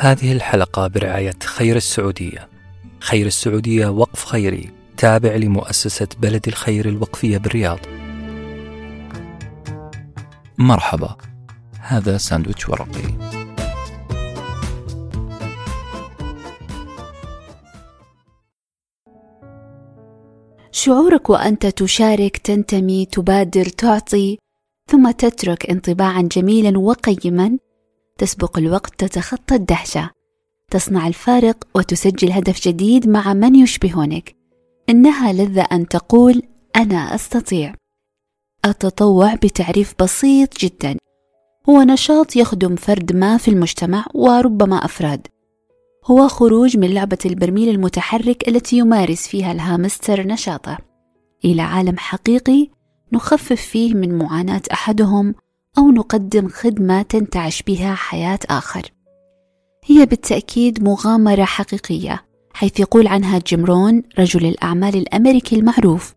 هذه الحلقة برعاية خير السعودية. خير السعودية وقف خيري تابع لمؤسسة بلد الخير الوقفية بالرياض. مرحبا. هذا ساندويتش ورقي. شعورك وأنت تشارك تنتمي تبادر تعطي ثم تترك انطباعا جميلا وقيما تسبق الوقت تتخطى الدهشة. تصنع الفارق وتسجل هدف جديد مع من يشبهونك. إنها لذة أن تقول أنا أستطيع. التطوع بتعريف بسيط جدا. هو نشاط يخدم فرد ما في المجتمع وربما أفراد. هو خروج من لعبة البرميل المتحرك التي يمارس فيها الهامستر نشاطه. إلى عالم حقيقي نخفف فيه من معاناة أحدهم أو نقدم خدمة تنتعش بها حياة آخر. هي بالتأكيد مغامرة حقيقية حيث يقول عنها جيم رون رجل الأعمال الأمريكي المعروف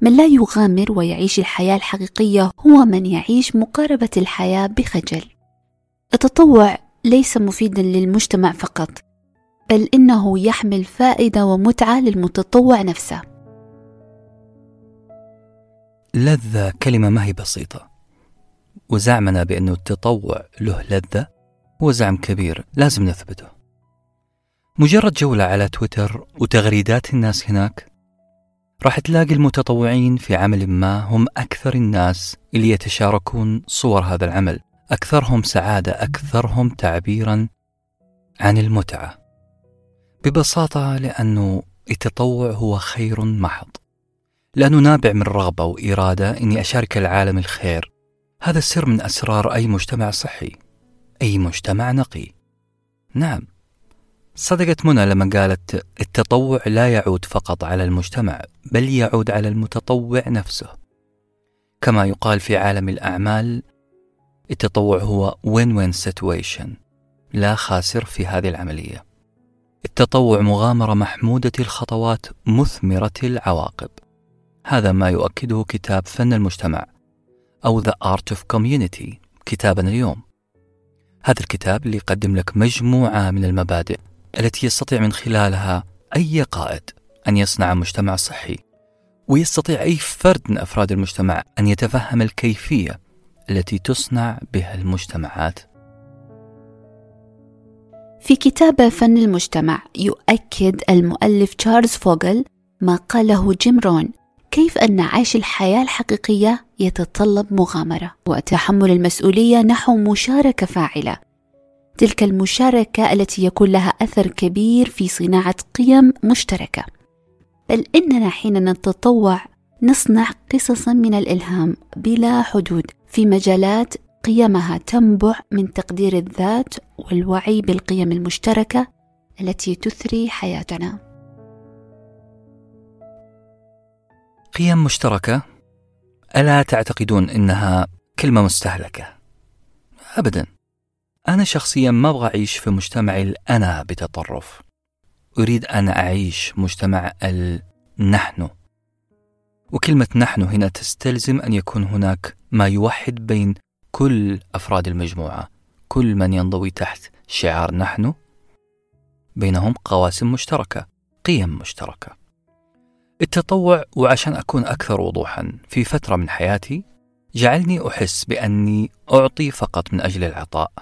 من لا يغامر ويعيش الحياة الحقيقية هو من يعيش مقاربة الحياة بخجل. التطوع ليس مفيدا للمجتمع فقط بل إنه يحمل فائدة ومتعة للمتطوع نفسه لذة كلمة ما هي بسيطة وزعمنا بأنه التطوع له لذة هو زعم كبير لازم نثبته. مجرد جولة على تويتر وتغريدات الناس هناك راح تلاقي المتطوعين في عمل ما هم أكثر الناس اللي يتشاركون صور هذا العمل. أكثرهم سعادة أكثرهم تعبيرا عن المتعة. ببساطة لأنه التطوع هو خير محض. لأنه نابع من رغبة وإرادة إني أشارك العالم الخير. هذا السر من أسرار أي مجتمع صحي أي مجتمع نقي. نعم. صدقت منى لما قالت التطوع لا يعود فقط على المجتمع بل يعود على المتطوع نفسه. كما يقال في عالم الأعمال التطوع هو win-win situation لا خاسر في هذه العملية. التطوع مغامرة محمودة الخطوات مثمرة العواقب. هذا ما يؤكده كتاب فن المجتمع. أو The Art of Community كتابنا اليوم. هذا الكتاب اللي يقدم لك مجموعة من المبادئ التي يستطيع من خلالها أي قائد أن يصنع مجتمع صحي ويستطيع أي فرد من أفراد المجتمع أن يتفهم الكيفية التي تصنع بها المجتمعات. في كتاب فن المجتمع يؤكد المؤلف تشارلز فوغل ما قاله جيم رون. كيف أن عيش الحياة الحقيقية يتطلب مغامرة وتحمل المسؤولية نحو مشاركة فاعلة؟ تلك المشاركة التي يكون لها أثر كبير في صناعة قيم مشتركة. بل إننا حين نتطوع نصنع قصصا من الإلهام بلا حدود في مجالات قيمها تنبع من تقدير الذات والوعي بالقيم المشتركة التي تثري حياتنا. قيم مشتركة. ألا تعتقدون إنها كلمة مستهلكة؟ ابدا. أنا شخصيا ما أبغى أعيش في مجتمع الانا بتطرف. أريد أن أعيش مجتمع النحن وكلمة نحن هنا تستلزم أن يكون هناك ما يوحد بين كل أفراد المجموعة كل من ينضوي تحت شعار نحن. بينهم قواسم مشتركة قيم مشتركة. التطوع وعشان أكون أكثر وضوحا في فترة من حياتي جعلني أحس بأني أعطي فقط من أجل العطاء.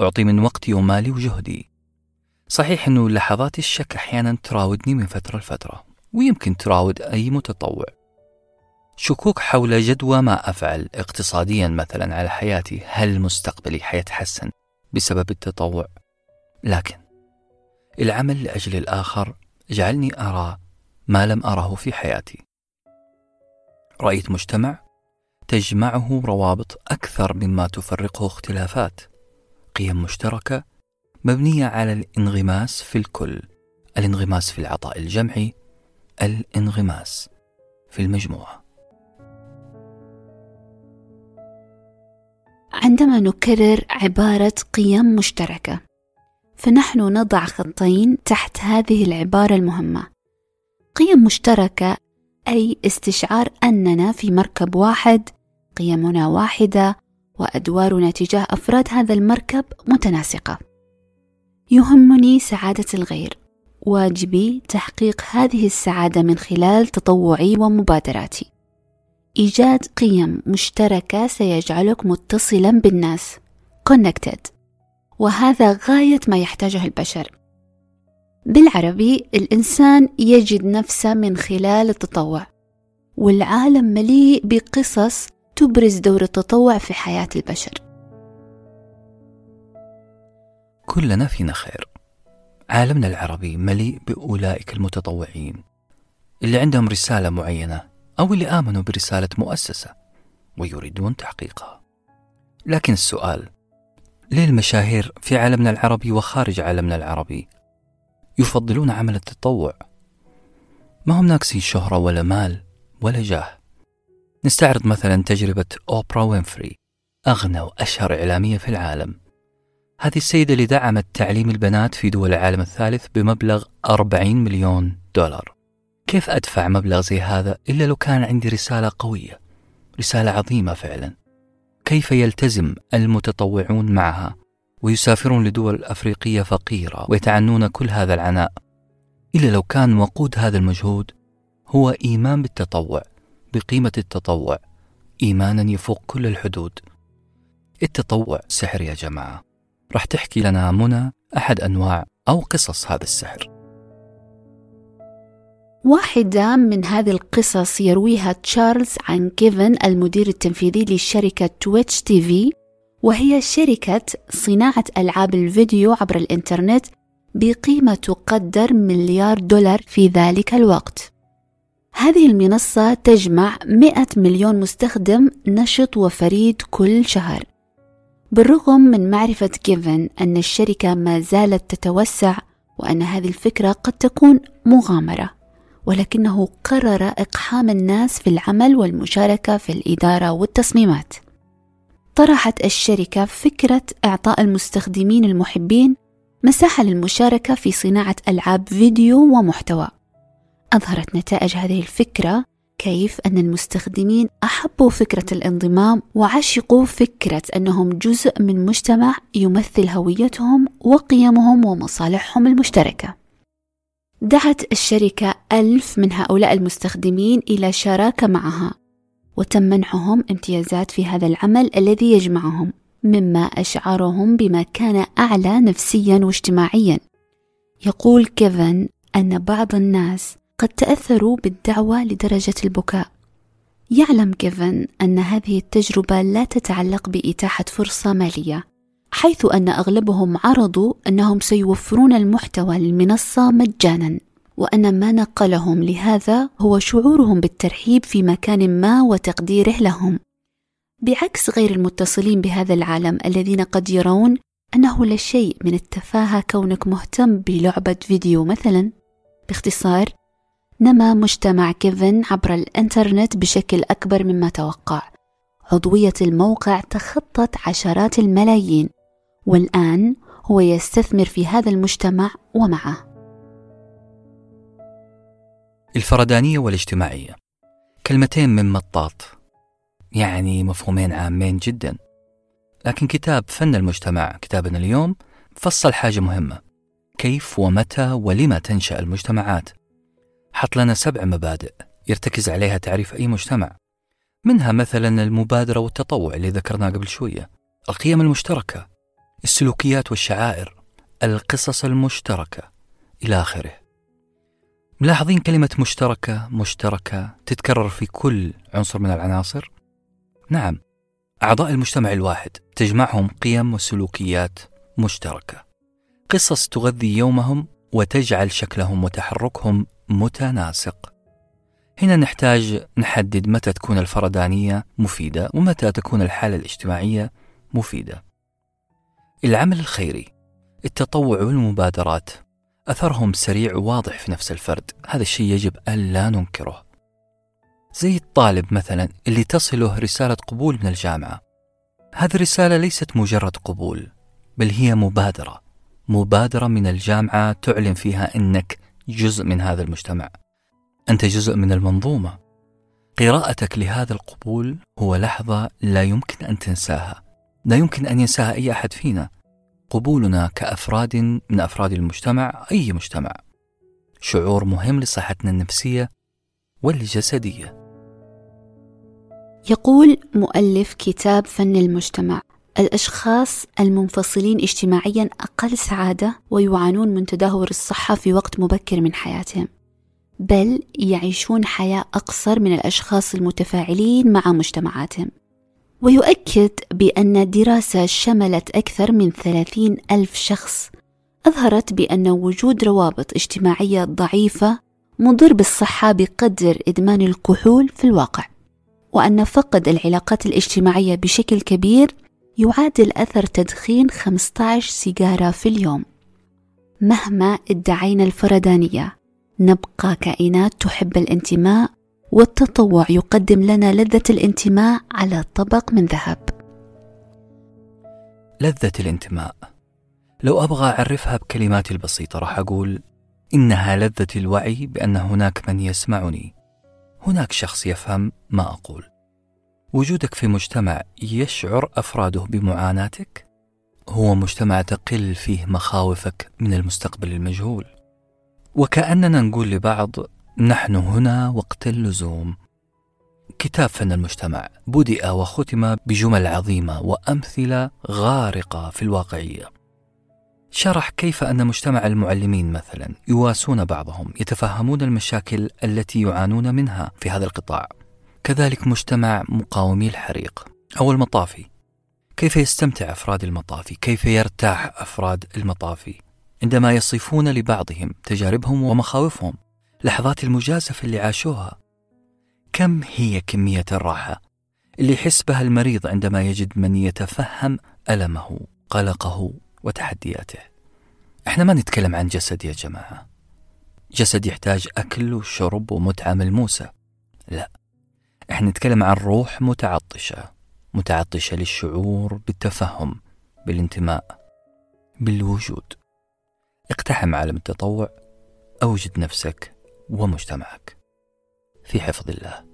أعطي من وقتي ومالي وجهدي. صحيح أنه لحظات الشك أحيانا تراودني من فترة لفترة ويمكن تراود أي متطوع. شكوك حول جدوى ما أفعل اقتصاديا مثلا على حياتي هل مستقبلي حيتحسن بسبب التطوع؟ لكن العمل لأجل الآخر جعلني أرى ما لم أره في حياتي. رأيت مجتمع تجمعه روابط أكثر مما تفرقه اختلافات. قيم مشتركة مبنية على الانغماس في الكل الانغماس في العطاء الجمعي الانغماس في المجموعة. عندما نكرر عبارة قيم مشتركة فنحن نضع خطين تحت هذه العبارة المهمة. قيم مشتركة أي استشعار أننا في مركب واحد قيمنا واحدة وأدوارنا تجاه أفراد هذا المركب متناسقة. يهمني سعادة الغير. واجبي تحقيق هذه السعادة من خلال تطوعي ومبادراتي. إيجاد قيم مشتركة سيجعلك متصلا بالناس connected. وهذا غاية ما يحتاجه البشر. بالعربي الإنسان يجد نفسه من خلال التطوع والعالم مليء بقصص تبرز دور التطوع في حياة البشر. كلنا فينا خير. عالمنا العربي مليء بأولئك المتطوعين اللي عندهم رسالة معينة أو اللي آمنوا برسالة مؤسسة ويريدون تحقيقها. لكن السؤال ليه المشاهير في عالمنا العربي وخارج عالمنا العربي يفضلون عمل التطوع. ما هم ناقصين شهرة ولا مال ولا جاه. نستعرض مثلا تجربة أوبرا وينفري أغنى وأشهر إعلامية في العالم. هذه السيدة اللي دعمت تعليم البنات في دول العالم الثالث بمبلغ 40 مليون دولار. كيف أدفع مبلغ زي هذا إلا لو كان عندي رسالة قوية رسالة عظيمة فعلا؟ كيف يلتزم المتطوعون معها؟ ويسافرون لدول أفريقية فقيرة ويتعنون كل هذا العناء. إلا لو كان وقود هذا المجهود هو إيمان بالتطوع بقيمة التطوع إيمانا يفوق كل الحدود. التطوع سحر يا جماعة. راح تحكي لنا منى أحد أنواع أو قصص هذا السحر. واحدة من هذه القصص يرويها تشارلز عن كيفن المدير التنفيذي لشركة تويتش تي في وهي شركة صناعة ألعاب الفيديو عبر الإنترنت بقيمة تقدر مليار دولار في ذلك الوقت. هذه المنصة تجمع 100 مليون مستخدم نشط وفريد كل شهر. بالرغم من معرفة كيفن أن الشركة ما زالت تتوسع وأن هذه الفكرة قد تكون مغامرة ولكنه قرر إقحام الناس في العمل والمشاركة في الإدارة والتصميمات. طرحت الشركة فكرة إعطاء المستخدمين المحبين مساحة للمشاركة في صناعة ألعاب فيديو ومحتوى. أظهرت نتائج هذه الفكرة كيف أن المستخدمين أحبوا فكرة الانضمام وعشقوا فكرة أنهم جزء من مجتمع يمثل هويتهم وقيمهم ومصالحهم المشتركة. دعت الشركة ألف من هؤلاء المستخدمين إلى شراكة معها وتم منحهم امتيازات في هذا العمل الذي يجمعهم مما أشعرهم بما كان أعلى نفسيا واجتماعيا. يقول كيفن أن بعض الناس قد تأثروا بالدعوة لدرجة البكاء. يعلم كيفن أن هذه التجربة لا تتعلق بإتاحة فرصة مالية حيث أن أغلبهم عرضوا أنهم سيوفرون المحتوى للمنصة مجانا. وأن ما نقلهم لهذا هو شعورهم بالترحيب في مكان ما وتقديره لهم. بعكس غير المتصلين بهذا العالم الذين قد يرون أنه لا شيء من التفاهة كونك مهتم بلعبة فيديو مثلا. باختصار نما مجتمع كيفن عبر الإنترنت بشكل أكبر مما توقع. عضوية الموقع تخطت عشرات الملايين والآن هو يستثمر في هذا المجتمع ومعه. الفردانية والاجتماعية. كلمتين من مطاط. يعني مفهومين عامين جدا. لكن كتاب فن المجتمع كتابنا اليوم فصل حاجة مهمة. كيف ومتى ولما تنشأ المجتمعات؟ حط لنا سبع مبادئ يرتكز عليها تعريف أي مجتمع. منها مثلا المبادرة والتطوع اللي ذكرناه قبل شوية. القيم المشتركة. السلوكيات والشعائر. القصص المشتركة. إلى آخره. ملاحظين كلمة مشتركة مشتركة تتكرر في كل عنصر من العناصر؟ نعم أعضاء المجتمع الواحد تجمعهم قيم وسلوكيات مشتركة. قصص تغذي يومهم وتجعل شكلهم وتحركهم متناسق. هنا نحتاج نحدد متى تكون الفردانية مفيدة ومتى تكون الحالة الاجتماعية مفيدة. العمل الخيري التطوع والمبادرات أثرهم سريع وواضح في نفس الفرد. هذا الشيء يجب ألا ننكره. زي الطالب مثلا اللي تصله رسالة قبول من الجامعة. هذه الرسالة ليست مجرد قبول بل هي مبادرة. مبادرة من الجامعة تعلن فيها أنك جزء من هذا المجتمع. أنت جزء من المنظومة. قراءتك لهذا القبول هو لحظة لا يمكن أن تنساها. لا يمكن أن ينساها أي أحد فينا. قبولنا كأفراد من أفراد المجتمع أي مجتمع. شعور مهم لصحتنا النفسية والجسدية. يقول مؤلف كتاب فن المجتمع الأشخاص المنفصلين اجتماعيا أقل سعادة ويعانون من تدهور الصحة في وقت مبكر من حياتهم بل يعيشون حياة أقصر من الأشخاص المتفاعلين مع مجتمعاتهم. ويؤكد بأن دراسة شملت أكثر من ثلاثين ألف شخص. أظهرت بأن وجود روابط اجتماعية ضعيفة مضر بالصحة بقدر إدمان الكحول في الواقع وأن فقد العلاقات الاجتماعية بشكل كبير يعادل أثر تدخين 15 سيجارة في اليوم. مهما ادعينا الفردانية نبقى كائنات تحب الانتماء والتطوع يقدم لنا لذة الانتماء على طبق من ذهب. لذة الانتماء. لو أبغى أعرفها بكلماتي البسيطة راح أقول إنها لذة الوعي بأن هناك من يسمعني. هناك شخص يفهم ما أقول. وجودك في مجتمع يشعر أفراده بمعاناتك؟ هو مجتمع تقل فيه مخاوفك من المستقبل المجهول. وكأننا نقول لبعض نحن هنا وقت اللزوم. كتاب فن المجتمع بدأ وختم بجمل عظيمة وأمثلة غارقة في الواقعية شرح كيف أن مجتمع المعلمين مثلا يواسون بعضهم يتفهمون المشاكل التي يعانون منها في هذا القطاع. كذلك مجتمع مقاومي الحريق أو المطافي. كيف يستمتع أفراد المطافي كيف يرتاح أفراد المطافي عندما يصفون لبعضهم تجاربهم ومخاوفهم. لحظات المجازفة اللي عاشوها. كم هي كمية الراحة اللي يحس بها المريض عندما يجد من يتفهم ألمه قلقه وتحدياته؟ إحنا ما نتكلم عن جسد يا جماعة. جسد يحتاج أكل وشرب ومتعة ملموسة. لا إحنا نتكلم عن روح متعطشة متعطشة للشعور بالتفهم بالانتماء بالوجود. اقتحم عالم التطوع أوجد نفسك ومجتمعك. في حفظ الله.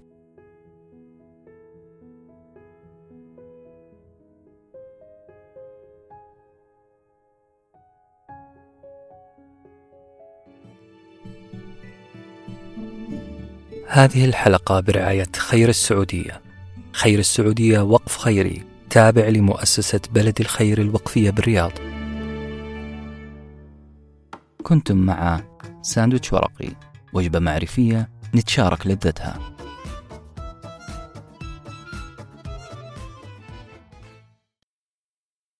هذه الحلقة برعاية خير السعودية. خير السعودية وقف خيري تابع لمؤسسة بلد الخير الوقفية بالرياض. كنتم مع ساندويتش ورقي. وجبة معرفية نتشارك لذتها.